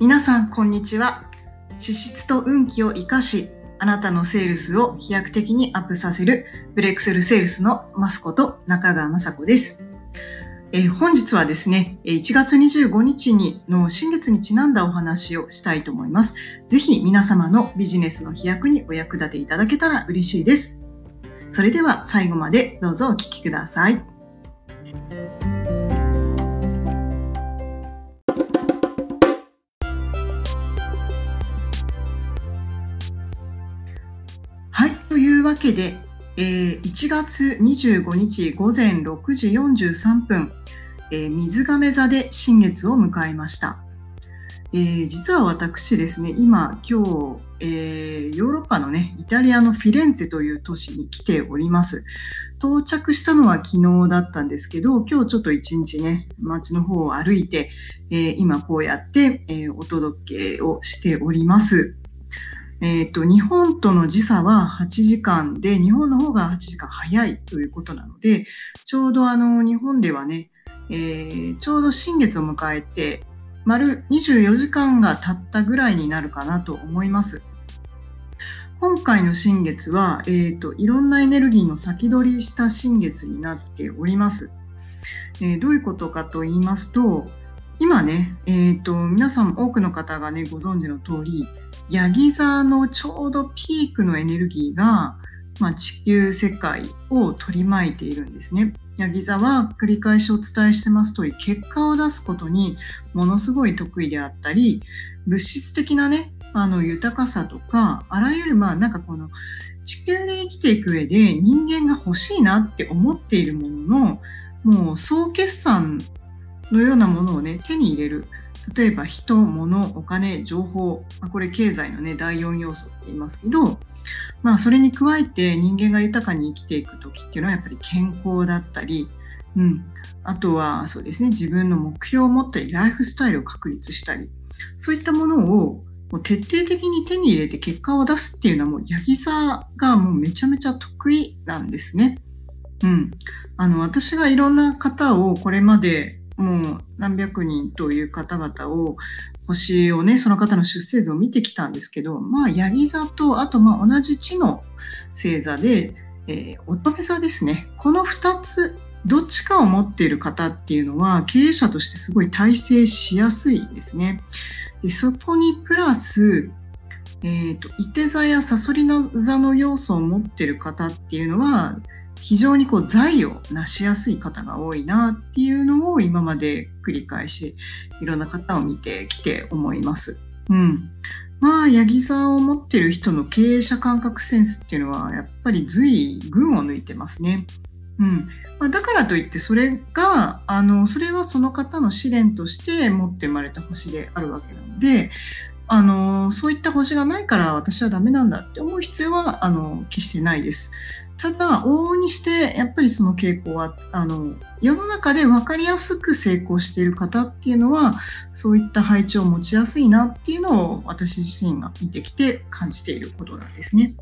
皆さん、こんにちは。資質と運気を活かし、あなたのセールスを飛躍的にアップさせるブレイクスルセールスのマスコと中川雅子です。え、本日はですね、1月25日にの新月にちなんだお話をしたいと思います。ぜひ皆様のビジネスの飛躍にお役立ていただけたら嬉しいです。それでは最後までどうぞお聞きくださ。い、わけで、えー、1月25日午前6時43分、えー、水亀座で新月を迎えました。えー、実は私ですね、今、今日、えー、ヨーロッパのね、イタリアのフィレンツェという都市に来ております。到着したのは昨日だったんですけど、今日ちょっと一日ね、街の方を歩いて、えー、今こうやって、えお届けをしております。えっ、と、日本との時差は8時間で、日本の方が8時間早いということなので、ちょうどあの、日本ではね、えー、ちょうど新月を迎えて、丸24時間が経ったぐらいになるかなと思います。今回の新月は、えーと、いろんなエネルギーの先取りした新月になっております。えー、どういうことかと言いますと、今ね、えーと、皆さん多くの方がねご存知の通りヤギ座のちょうどピークのエネルギーが、まあ、地球世界を取り巻いているんですね。ヤギ座は繰り返しお伝えしてます通り結果を出すことにものすごい得意であったり物質的なねあの豊かさとかあらゆるまあなんかこの地球で生きていく上で人間が欲しいなって思っているもののもう総決算のようなものをね手に入れる例えば人物お金情報、まあ、これ経済のね第4要素って言いますけどまあそれに加えて人間が豊かに生きていく時っていうのはやっぱり健康だったりうん、あとはそうですね自分の目標を持ったりライフスタイルを確立したりそういったものをもう徹底的に手に入れて結果を出すっていうのはもう八木座がもうめちゃめちゃ得意なんですね。うん。あの、私がいろんな方をこれまでもう何百人という方々を星をね、その方の出生図を見てきたんですけど、まあ、ヤギ座と、あとまあ同じ地の星座で、えー、乙女座ですね。この2つ、どっちかを持っている方っていうのは、経営者としてすごい体制しやすいですね。でそこにプラス、えーと、といて座やさそり座の要素を持っている方っていうのは非常にこう財を成しやすい方が多いなっていうのを今まで繰り返しいろんな方を見てきて思います。うん。まあ、ヤギ座を持ってる人の経営者感覚センスっていうのはやっぱり随群を抜いてますね。うんまあ、だからといってそれがあのそれはその方の試練として持って生まれた星であるわけなのであのそういった星がないから私はダメなんだって思う必要はあの決してないです。ただ往々にしてやっぱりその傾向はあの世の中で分かりやすく成功している方っていうのはそういった配置を持ちやすいなっていうのを私自身が見てきて感じていることなんですね。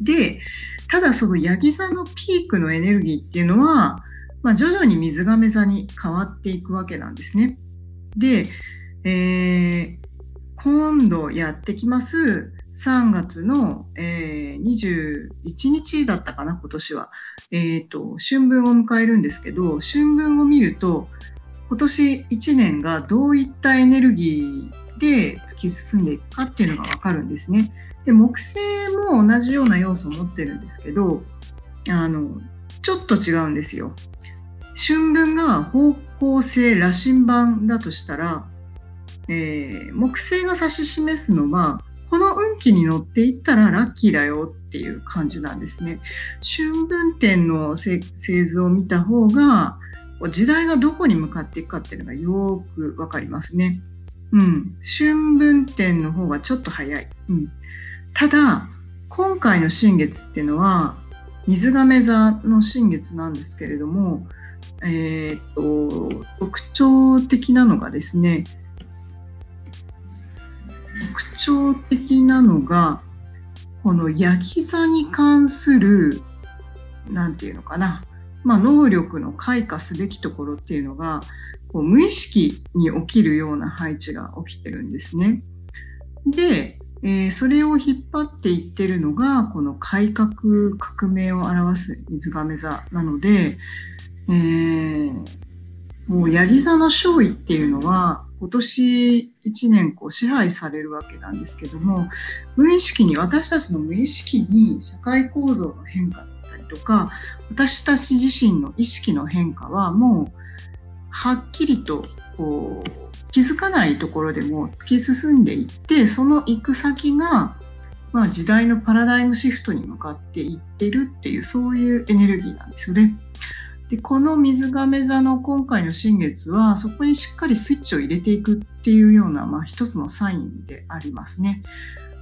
でただそのヤギ座のピークのエネルギーっていうのは、まあ、徐々に水亀座に変わっていくわけなんですね。で、えー、今度やってきます3月の、えー、21日だったかな、今年は。えっ、ー、と、春分を迎えるんですけど、春分を見ると、今年1年がどういったエネルギーで突き進んでいくかっていうのがわかるんですね。で、木星も同じような要素を持ってるんですけど、あの、ちょっと違うんですよ。春分が方向性羅針盤だとしたら、えー、木星が指し示すのはこの運気に乗っていったらラッキーだよっていう感じなんですね。春分点の製図を見た方が時代がどこに向かっていくかっていうのがよくわかりますね。うん。春分点の方がちょっと早い。うん。ただ、今回の新月っていうのは、水亀座の新月なんですけれども、えー、っと、特徴的なのがですね、特徴的なのが、この焼き座に関する、なんていうのかな、まあ、能力の開花すべきところっていうのがこう無意識に起きるような配置が起きてるんですね。で、えー、それを引っ張っていってるのがこの改革革命を表す水亀座なので、えー、もうヤギ座の勝利っていうのは今年1年こう支配されるわけなんですけども無意識に私たちの無意識に社会構造の変化だったりとか私たち自身の意識の変化はもうはっきりとこう気づかないところでも突き進んでいってその行く先が、まあ、時代のパラダイムシフトに向かっていってるっていうそういうエネルギーなんですよね。でこの水亀座の今回の新月はそこにしっかりスイッチを入れていくっていうような、まあ、一つのサインでありますね。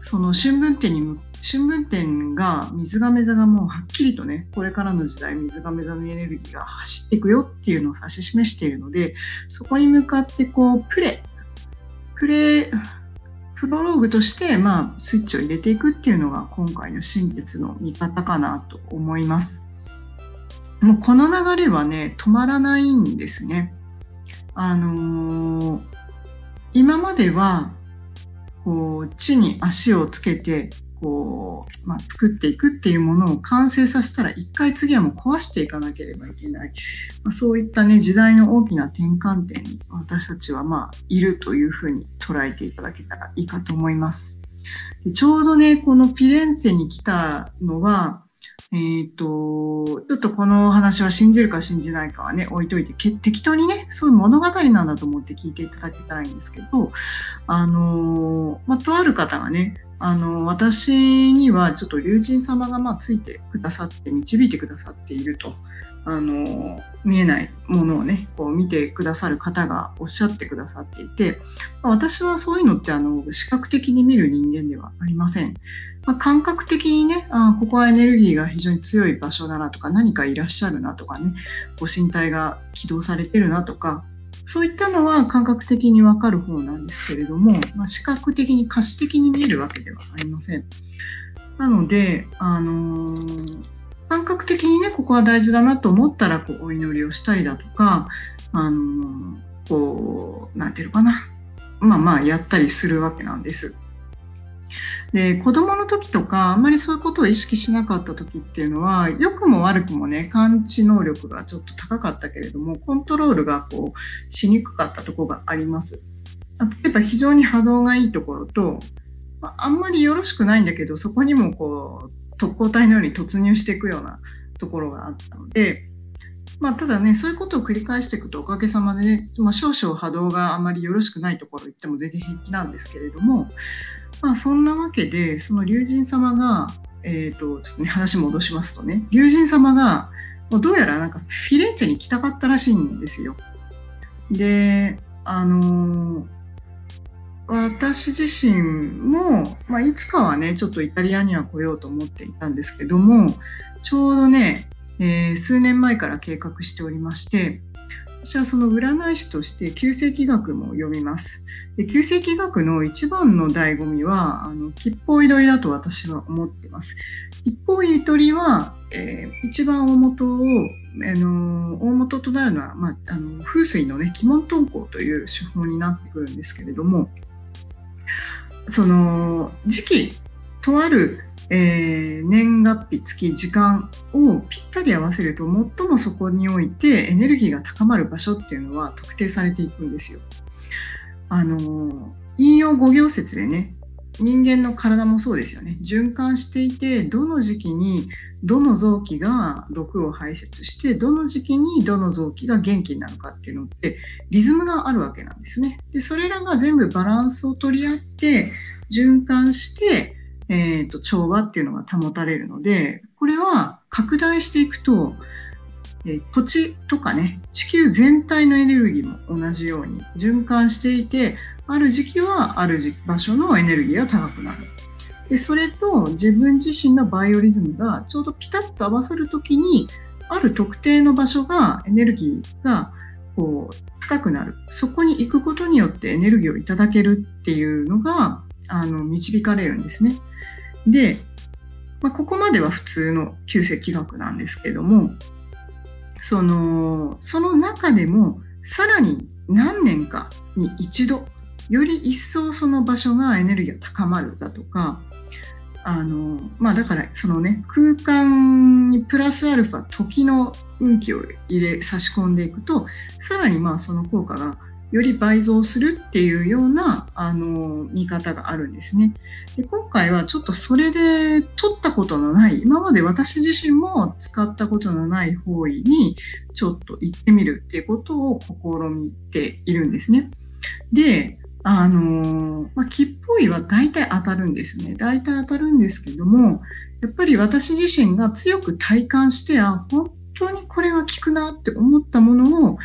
その春分点に春分点が水亀座がもうはっきりとねこれからの時代水亀座のエネルギーが走っていくよっていうのを指し示しているのでそこに向かってこうプレプレプロローグとして、まあ、スイッチを入れていくっていうのが今回の新月の見方かなと思います。もうこの流れはね止まらないんですね。あのー、今まではこう地に足をつけてこう、まあ、作っていくっていうものを完成させたら一回次はもう壊していかなければいけない、まあ、そういったね時代の大きな転換点に私たちはまあいるというふうに捉えていただけたらいいかと思います。でちょうどねこのピレンツェに来たのはえっ、ー、と、ちょっとこの話は信じるか信じないかはね、置いといて、適当にね、そういう物語なんだと思って聞いていただけたらいいんですけど、あの、まあ、とある方がね、あの、私にはちょっと竜神様がまあついてくださって、導いてくださっていると。あの見えないものをねこう見てくださる方がおっしゃってくださっていて私はそういうのってあの視覚的に見る人間ではありません。まあ、感覚的にねあここはエネルギーが非常に強い場所だなとか何かいらっしゃるなとかねご身体が起動されてるなとかそういったのは感覚的にわかる方なんですけれども、まあ、視覚的に可視的に見えるわけではありません。なので、あのー、感覚的にねここは大事だなと思ったらこうお祈りをしたりだとか、あの、こうなんていうのかなまあまあやったりするわけなんです。で子供の時とかあんまりそういうことを意識しなかった時っていうのは良くも悪くもね感知能力がちょっと高かったけれどもコントロールがこうしにくかったところがあります。例えば非常に波動がいいところとあんまりよろしくないんだけどそこにもこう特攻隊のように突入していくようなところがあったので、まあ、ただねそういうことを繰り返していくとおかげさまでね、まあ、少々波動があまりよろしくないところ行っても全然平気なんですけれどもまあ、そんなわけでその龍神様が、えーと、ちょっとね話戻しますとね龍神様がどうやらなんかフィレンツェに来たかったらしいんですよ。であのー、私自身も、まあ、いつかはねちょっとイタリアには来ようと思っていたんですけどもちょうどね、えー、数年前から計画しておりまして私はその占い師として旧世紀学も読みます。で旧世紀学の一番の醍醐味はあの吉報祈りだと私は思っています。吉報祈りは、えー、一番大元をあの大元となるのは、まあ、あの風水のね鬼門遁甲という手法になってくるんですけれどもその時期とあるえー、年月日月時間をぴったり合わせると最もそこにおいてエネルギーが高まる場所っていうのは特定されていくんですよ。あの引用五行説でね人間の体もそうですよね循環していてどの時期にどの臓器が毒を排泄してどの時期にどの臓器が元気になるかっていうのってリズムがあるわけなんですね。でそれらが全部バランスを取り合って循環してえーと、調和っていうのが保たれるのでこれは拡大していくと、土地とかね地球全体のエネルギーも同じように循環していてある時期はある場所のエネルギーが高くなる。でそれと自分自身のバイオリズムがちょうどピタッと合わさる時にある特定の場所がエネルギーがこう高くなるそこに行くことによってエネルギーをいただけるっていうのがあの導かれるんですね。で、まあ、ここまでは普通の旧石器学なんですけども、そのその中でもさらに何年かに一度より一層その場所がエネルギーが高まるだとかあのまあだからそのね空間にプラスアルファ時の運気を入れ差し込んでいくとさらにまあその効果がより倍増するっていうようなあの見方があるんですねで今回はちょっとそれで取ったことのない今まで私自身も使ったことのない方位にちょっと行ってみるっていうことを試みているんですねであのまあ、木っぽいは大体当たるんですね。大体当たるんですけども、やっぱり私自身が強く体感して、あ、本当にこれは効くなって思ったものを、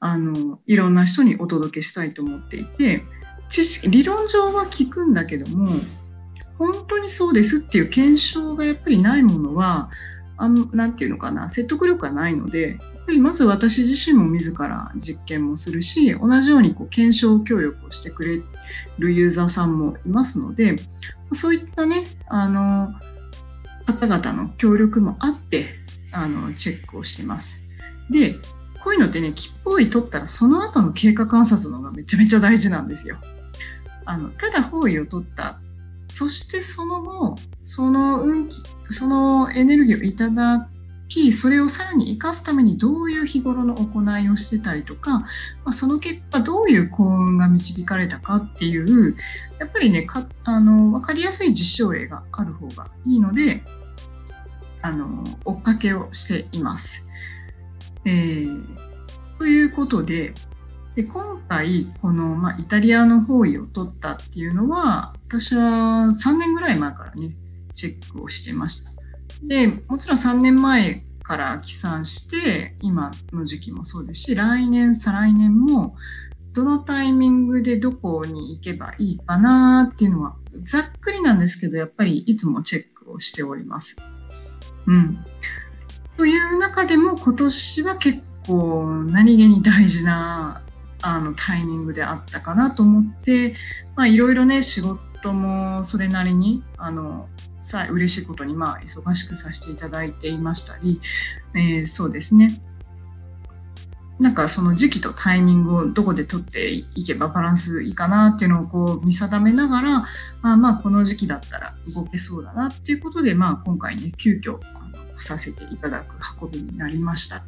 あの、いろんな人にお届けしたいと思っていて、知識、理論上は効くんだけども、本当にそうですっていう検証がやっぱりないものは、あんなんていうのかな、説得力がないのでやっ、ぱりまず私自身も自ら実験もするし同じようにこう検証協力をしてくれるユーザーさんもいますのでそういったねあの方々の協力もあってあのチェックをしてます。でこういうのってね吉報位取ったらその後の経過観察のがめちゃめちゃ大事なんですよ。あのただ方位を取ったそしてその後その運気そのエネルギーをいただきそれをさらに生かすためにどういう日頃の行いをしてたりとか、まあ、その結果どういう幸運が導かれたかっていうやっぱりねかあの分かりやすい実証例がある方がいいのであの追っかけをしています。えー、ということでで今回この、ま、イタリアの方位を取ったっていうのは私は3年ぐらい前からねチェックをしてました。でもちろん3年前から起算して今の時期もそうですし来年再来年もどのタイミングでどこに行けばいいかなっていうのはざっくりなんですけどやっぱりいつもチェックをしております。うん、という中でも今年は結構何気に大事なあのタイミングであったかなと思っていろいろね仕事もそれなりにあのさ嬉しいことにまあ忙しくさせていただいていましたり、えー、そうですね。なんかその時期とタイミングをどこで取っていけばバランスいいかなっていうのをこう見定めながら、あ、まあこの時期だったら動けそうだなっていうことで、まあ、今回ね急遽させていただく運びになりました。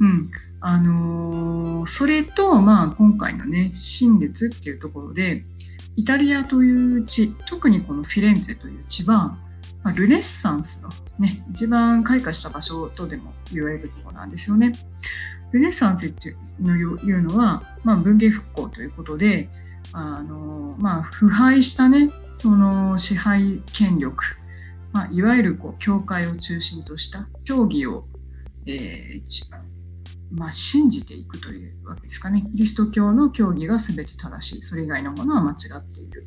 うんあのー、それと、まあ、今回のね新月っていうところで、イタリアという地、特にこのフィレンツェという地は、まあ、ルネッサンスの、ね、一番開花した場所とでも言われるところなんですよね。ルネッサンスっていうのは、まあ、文芸復興ということで、あのまあ、腐敗したね、その支配権力、まあ、いわゆるこう教会を中心とした教義を、えー、まあ、信じていくというわけですかね。キリスト教の教義が全て正しい。それ以外のものは間違っている。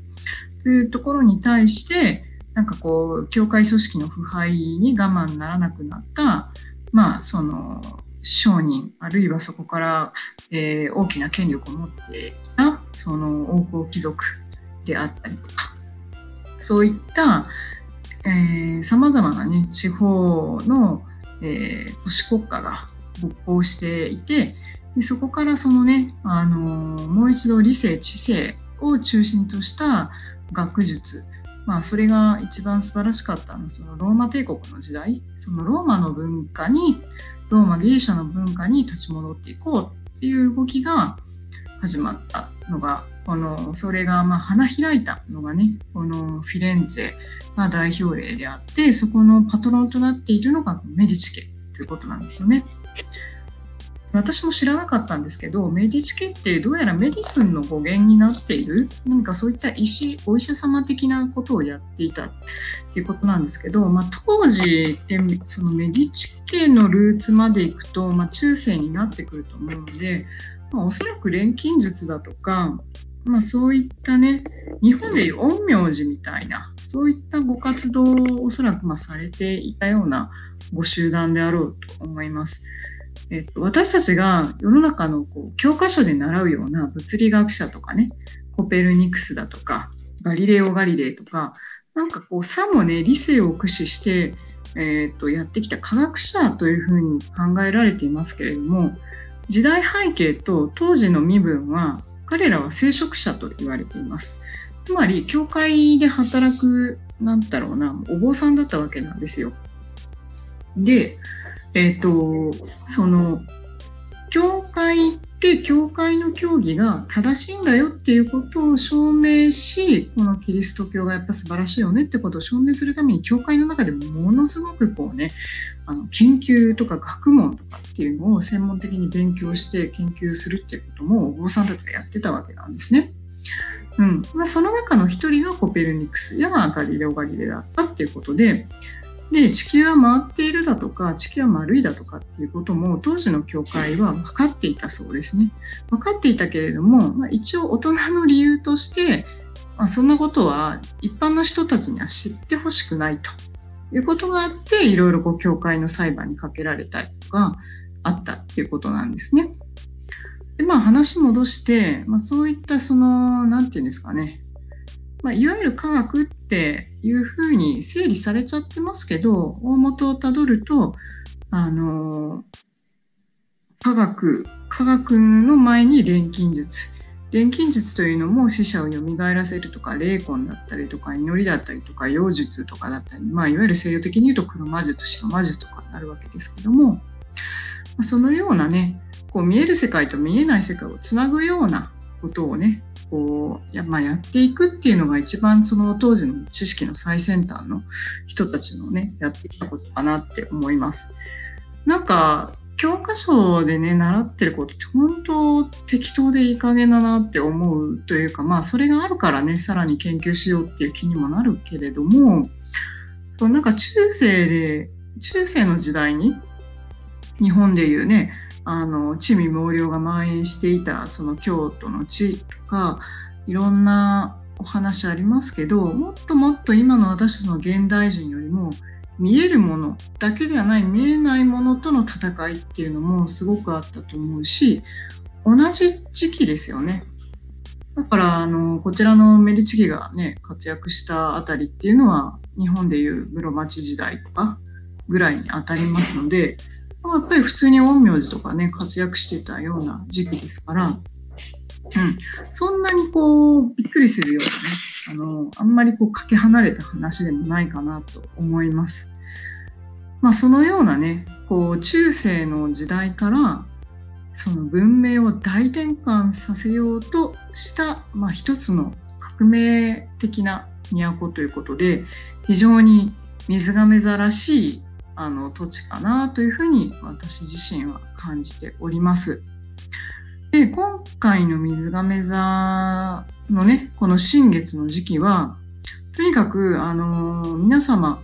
というところに対して、なんかこう、教会組織の腐敗に我慢ならなくなった、まあ、その、商人、あるいはそこから、えー、大きな権力を持っていた、その王侯貴族であったりとか、そういった、えー、まなね、地方の、えー、都市国家が勃興していてでそこからそのね、あのもう一度理性知性を中心とした学術まあそれが一番素晴らしかったのそのローマ帝国の時代そのローマの文化にローマギリシャの文化に立ち戻っていこうっていう動きが始まったのがこのそれがまあ花開いたのがねこのフィレンツェが代表例であってそこのパトロンとなっているのがメディチ家ということなんですよね。私も知らなかったんですけどメディチ家ってどうやらメディスンの語源になっている何かそういった医師お医者様的なことをやっていたっていうことなんですけど、まあ、当時ってそのメディチ家のルーツまでいくと、まあ、中世になってくると思うので、まあ、おそらく錬金術だとか、まあ、そういったね日本でいう陰陽師みたいなそういったご活動をおそらくまされていたようなご集団であろうと思います。えっと、私たちが世の中のこう教科書で習うような物理学者とかね、コペルニクスだとか、ガリレオ・ガリレイとか、なんかこう、さもね、理性を駆使して、えーと、やってきた科学者というふうに考えられていますけれども時代背景と当時の身分は彼らは聖職者と言われています。つまり教会で働くなんだろうなお坊さんだったわけなんですよ。で、えっ、ー、とその教会って教会の教義が正しいんだよっていうことを証明しこのキリスト教がやっぱ素晴らしいよねってことを証明するために教会の中でもものすごくこうねあの研究とか学問とかっていうのを専門的に勉強して研究するっていうこともお坊さんたちがやってたわけなんですね。うんまあ、その中の一人がコペルニクスやガリレオ・ガリレだったっていうことでで地球は回っているだとか地球は丸いだとかっていうことも当時の教会は分かっていたそうですね分かっていたけれども、まあ、一応大人の理由として、まあ、そんなことは一般の人たちには知ってほしくないということがあっていろいろこう教会の裁判にかけられたりとかあったっていうことなんですね。でまあ話戻して、まあ、そういったその何て言うんですかねまあ、いわゆる科学っていうふうに整理されちゃってますけど大元をたどるとあの科学科学の前に錬金術。錬金術というのも死者を蘇らせるとか霊魂だったりとか祈りだったりとか妖術とかだったり、まあ、いわゆる西洋的に言うと黒魔術白魔術とかになるわけですけどもそのようなねこう見える世界と見えない世界をつなぐようなことをねこうや,、まあ、やっていくっていうのが一番その当時の知識の最先端の人たちのねやってきたことかなって思います。なんか教科書でね習ってることって本当適当でいい加減だなって思うというかまあそれがあるからねさらに研究しようっていう気にもなるけれどもそうなんか中世で中世の時代に日本でいうねあの地味猛量が蔓延していたその京都の地かいろんなお話ありますけどもっともっと今の私たちの現代人よりも見えるものだけではない見えないものとの戦いっていうのもすごくあったと思うし同じ時期ですよね。だからあのこちらのメディチ家がね活躍したあたりっていうのは日本でいう室町時代とかぐらいにあたりますのでやっぱり普通に陰陽師とかね活躍してたような時期ですから、うん、そんなにこうびっくりするようなねあのあんまりこうかけ離れた話でもないかなと思います。まあ、そのようなねこう中世の時代からその文明を大転換させようとした、まあ、一つの革命的な都ということで非常に水亀座らしいあの土地かなというふうに私自身は感じております。で今回の水亀座のねこの新月の時期はとにかくあの皆様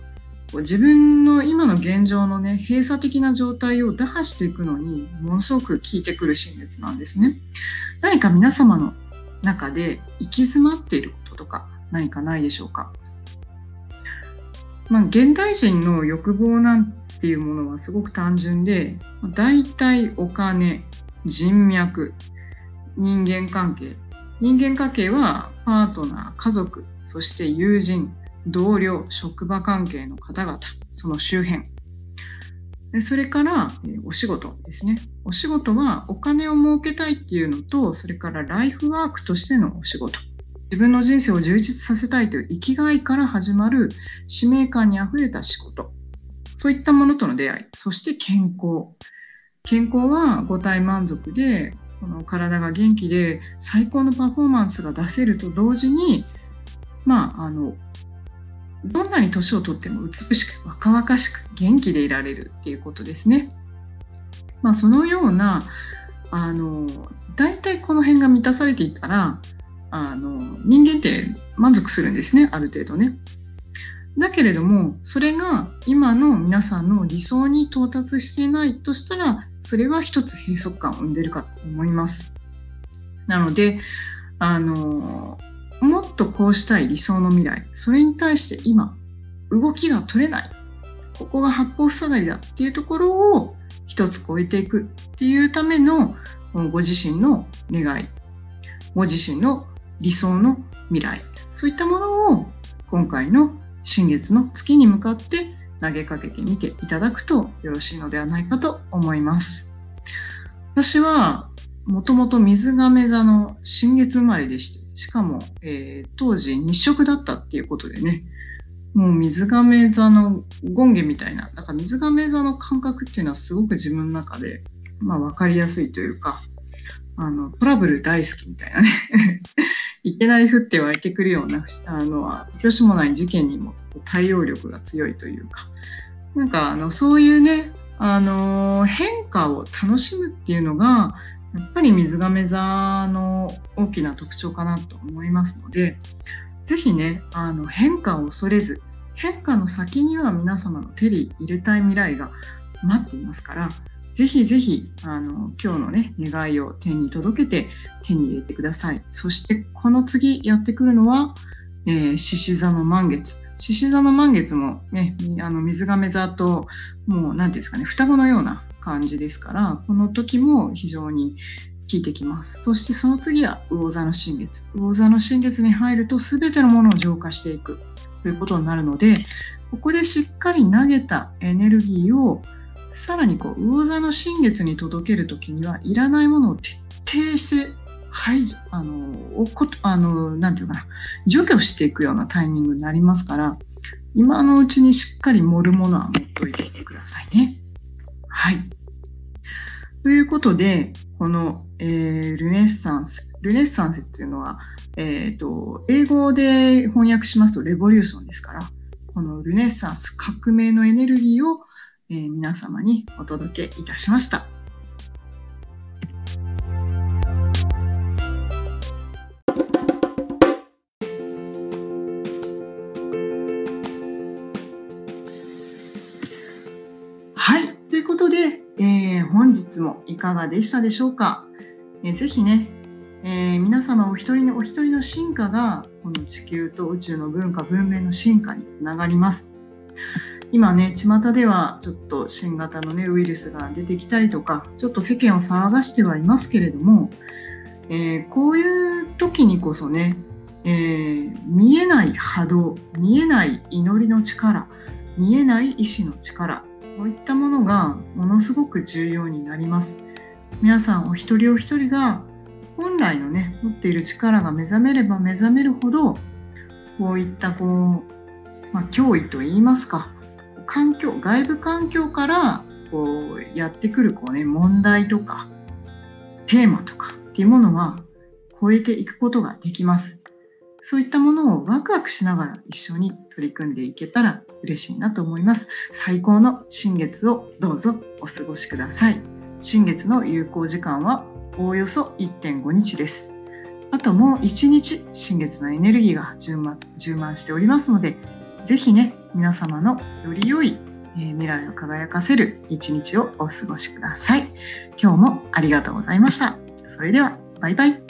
自分の今の現状のね閉鎖的な状態を打破していくのにものすごく効いてくる新月なんですね。何か皆様の中で行き詰まっていることとか何かないでしょうかまあ、現代人の欲望なんていうものはすごく単純で、大体お金、人脈、人間関係。人間関係はパートナー、家族、そして友人、同僚、職場関係の方々、その周辺。それからお仕事ですね。お仕事はお金を儲けたいっていうのと、それからライフワークとしてのお仕事。自分の人生を充実させたいという生きがいから始まる使命感にあふれた仕事そういったものとの出会いそして健康健康は五体満足でこの体が元気で最高のパフォーマンスが出せると同時にまああのどんなに年をとっても美しく若々しく元気でいられるっていうことですね。まあ、そのようなあの大体この辺が満たされていたらあの人間って満足するんですねある程度ね。だけれどもそれが今の皆さんの理想に到達していないとしたらそれは一つ閉塞感を生んでるかと思います。なのであのもっとこうしたい理想の未来それに対して今動きが取れないここが八方塞がりだっていうところを一つ超えていくっていうためのご自身の願いご自身の理想の未来そういったものを今回の新月の月に向かって投げかけてみていただくとよろしいのではないかと思います。私はもともと水亀座の新月生まれでして、しかも、えー、当時日食だったっていうことでね、もう水亀座の権下みたいな、だから水亀座の感覚っていうのはすごく自分の中で、まあ分かりやすいというか、あの、トラブル大好きみたいなね いきなり降って湧いてくるような、あの、表紙もない事件にも対応力が強いというか、なんか、あの、そういうね、あの、変化を楽しむっていうのが、やっぱり水亀座の大きな特徴かなと思いますので、ぜひね、あの変化を恐れず、変化の先には皆様の手に入れたい未来が待っていますから、ぜひぜひあの今日のね願いを天に届けて手に入れてください。そしてこの次やってくるのは獅子、座の満月。獅子座の満月もね、あの水亀座ともう何ですかね、双子のような感じですから、この時も非常に効いてきます。そしてその次は魚座の新月。魚座の新月に入ると全てのものを浄化していくということになるので、ここでしっかり投げたエネルギーをさらにこう魚座の新月に届ける時にはいらないものを徹底して排除、あの、おこあの、なんていうかな、除去していくようなタイミングになりますから、今のうちにしっかり盛るものは持っといてくださいね。はい。ということで、この、えー、ルネッサンス、ルネッサンスっていうのは、えっ、ー、と、英語で翻訳しますとレボリューションですから、このルネッサンス、革命のエネルギーを、えー、皆様にお届けいたしました。はい、ということでえ本日もいかがでしたでしょうか？えぜひね、えー、皆様お一人お一人の進化がこの地球と宇宙の文化文明の進化につながります。今ね巷ではちょっと新型のねウイルスが出てきたりとかちょっと世間を騒がしてはいますけれども、えー、こういう時にこそね、えー、見えない波動見えない祈りの力見えない意志の力こういったものがものすごく重要になります皆さんお一人お一人が本来のね持っている力が目覚めれば目覚めるほどこういったこう、まあ、脅威といいますか環境外部環境からこうやってくるこう、ね、問題とかテーマとかっていうものは超えていくことができます。そういったものをワクワクしながら一緒に取り組んでいけたら嬉しいなと思います。最高の新月をどうぞお過ごしください。新月の有効時間はおおよそ1.5日です。あともう1日新月のエネルギーが充満充満しておりますので、ぜひね、皆様のより良い未来を輝かせる一日をお過ごしください。今日もありがとうございました。それでは、バイバイ。